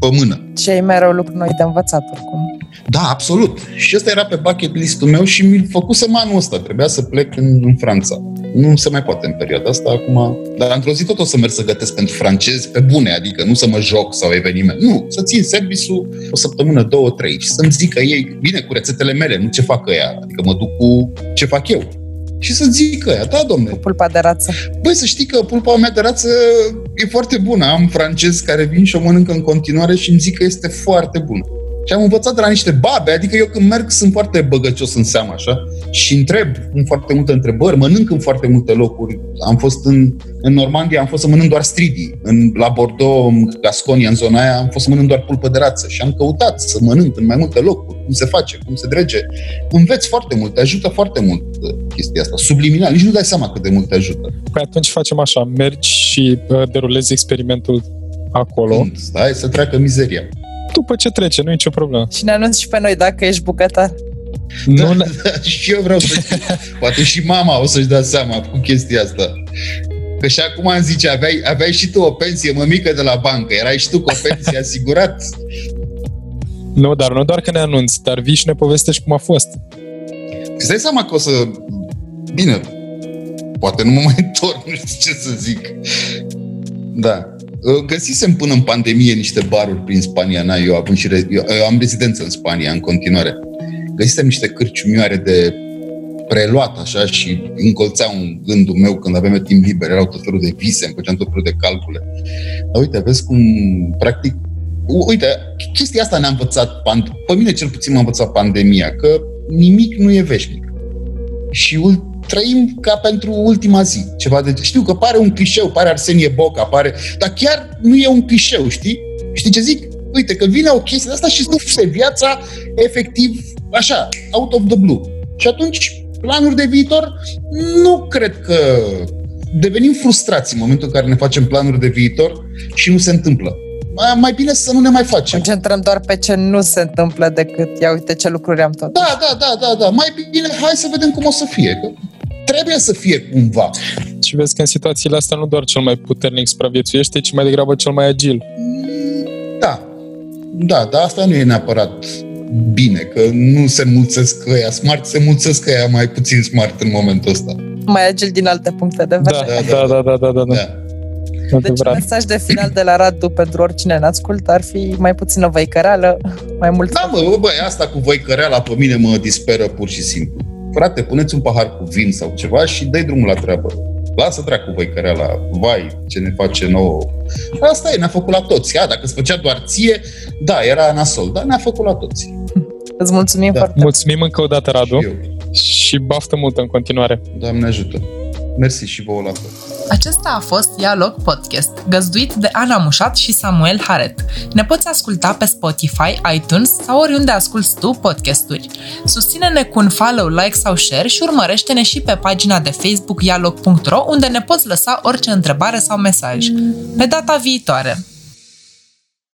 pe mână. Și ai mereu lucruri noi de învățat oricum. Da, absolut. Și ăsta era pe bucket list-ul meu și mi-l făcusem anul ăsta. Trebuia să plec în, în Franța. Nu se mai poate în perioada asta acum. Dar într-o zi tot o să merg să gătesc pentru francezi pe bune, adică nu să mă joc sau eveniment. Nu, să țin serviciul o săptămână, două, trei și să-mi zică ei, bine, cu rețetele mele, nu ce fac ăia. Adică mă duc cu ce fac eu și să zică ăia, da, domne. Cu pulpa de rață. Băi, să știi că pulpa mea de rață e foarte bună. Am francezi care vin și o mănâncă în continuare și îmi zic că este foarte bună. Și am învățat de la niște babe, adică eu când merg sunt foarte băgăcios în seamă, așa, și întreb în foarte multe întrebări, mănânc în foarte multe locuri. Am fost în, în Normandia, am fost să mănânc doar stridi. În, la Bordeaux, în Gasconia, în zona aia, am fost să mănânc doar pulpă de rață și am căutat să mănânc în mai multe locuri, cum se face, cum se drege. Înveți foarte mult, te ajută foarte mult uh, chestia asta. Subliminal, nici nu dai seama cât de mult te ajută. Păi atunci facem așa, mergi și uh, derulezi experimentul acolo. Când? Stai să treacă mizeria după ce trece, nu e nicio problemă. Și ne anunți și pe noi dacă ești bucătar. Nu, da, *laughs* da, și eu vreau să știu. Poate și mama o să-și dea seama cu chestia asta. Că și acum am zice, aveai, aveai și tu o pensie mămică de la bancă, erai și tu cu o pensie asigurat. Nu, dar nu doar că ne anunți, dar vii și ne povestești cum a fost. Îți dai seama că o să... Bine, poate nu mă mai întorc, nu știu ce să zic. Da. Uh, găsisem până în pandemie niște baruri prin Spania, na, eu, având și re- eu, eu am rezidență în Spania în continuare. Găsisem niște cârciumioare de preluat așa și încolțeau gândul meu când aveam timp liber, erau tot felul de vise, îmi făceam tot felul de calcule. Dar uite, vezi cum, practic, uite, chestia asta ne-a învățat, pe mine cel puțin m-a învățat pandemia, că nimic nu e veșnic. Și trăim ca pentru ultima zi. Ceva de... Știu că pare un clișeu, pare Arsenie Boca, pare... Dar chiar nu e un clișeu, știi? Știi ce zic? Uite, că vine o chestie de asta și se viața efectiv așa, out of the blue. Și atunci, planuri de viitor, nu cred că devenim frustrați în momentul în care ne facem planuri de viitor și nu se întâmplă mai bine să nu ne mai facem. Concentrăm doar pe ce nu se întâmplă decât, ia uite ce lucruri am tot. Da, da, da, da, da. Mai bine hai să vedem cum o să fie. Că trebuie să fie cumva. Și vezi că în situațiile astea nu doar cel mai puternic supraviețuiește, ci mai degrabă cel mai agil. Da. Da, dar asta nu e neapărat bine, că nu se mulțesc ăia smart, se mulțesc ăia mai puțin smart în momentul ăsta. Mai agil din alte puncte de vedere. Da, da, da, da, da, da. da. da. Deci mesaj de final de la Radu pentru oricine ne ascultă ar fi mai puțină văicăreală, mai mult... Da, mă, bă, asta cu văicăreala pe mine mă disperă pur și simplu. Frate, puneți un pahar cu vin sau ceva și dai drumul la treabă. Lasă dracu văicăreala, vai, ce ne face nouă. Asta e, ne-a făcut la toți. Ia, dacă îți făcea doar ție, da, era nasol, dar ne-a făcut la toți. Îți mulțumim da. foarte Mulțumim încă o dată, Radu. Și, și baftă mult în continuare. Doamne ajută. Mersi și vouă la fel. Acesta a fost Ia Loc Podcast, găzduit de Ana Mușat și Samuel Haret. Ne poți asculta pe Spotify, iTunes sau oriunde asculti tu podcasturi. Susține-ne cu un follow, like sau share și urmărește-ne și pe pagina de Facebook ialoc.ro unde ne poți lăsa orice întrebare sau mesaj. Pe data viitoare!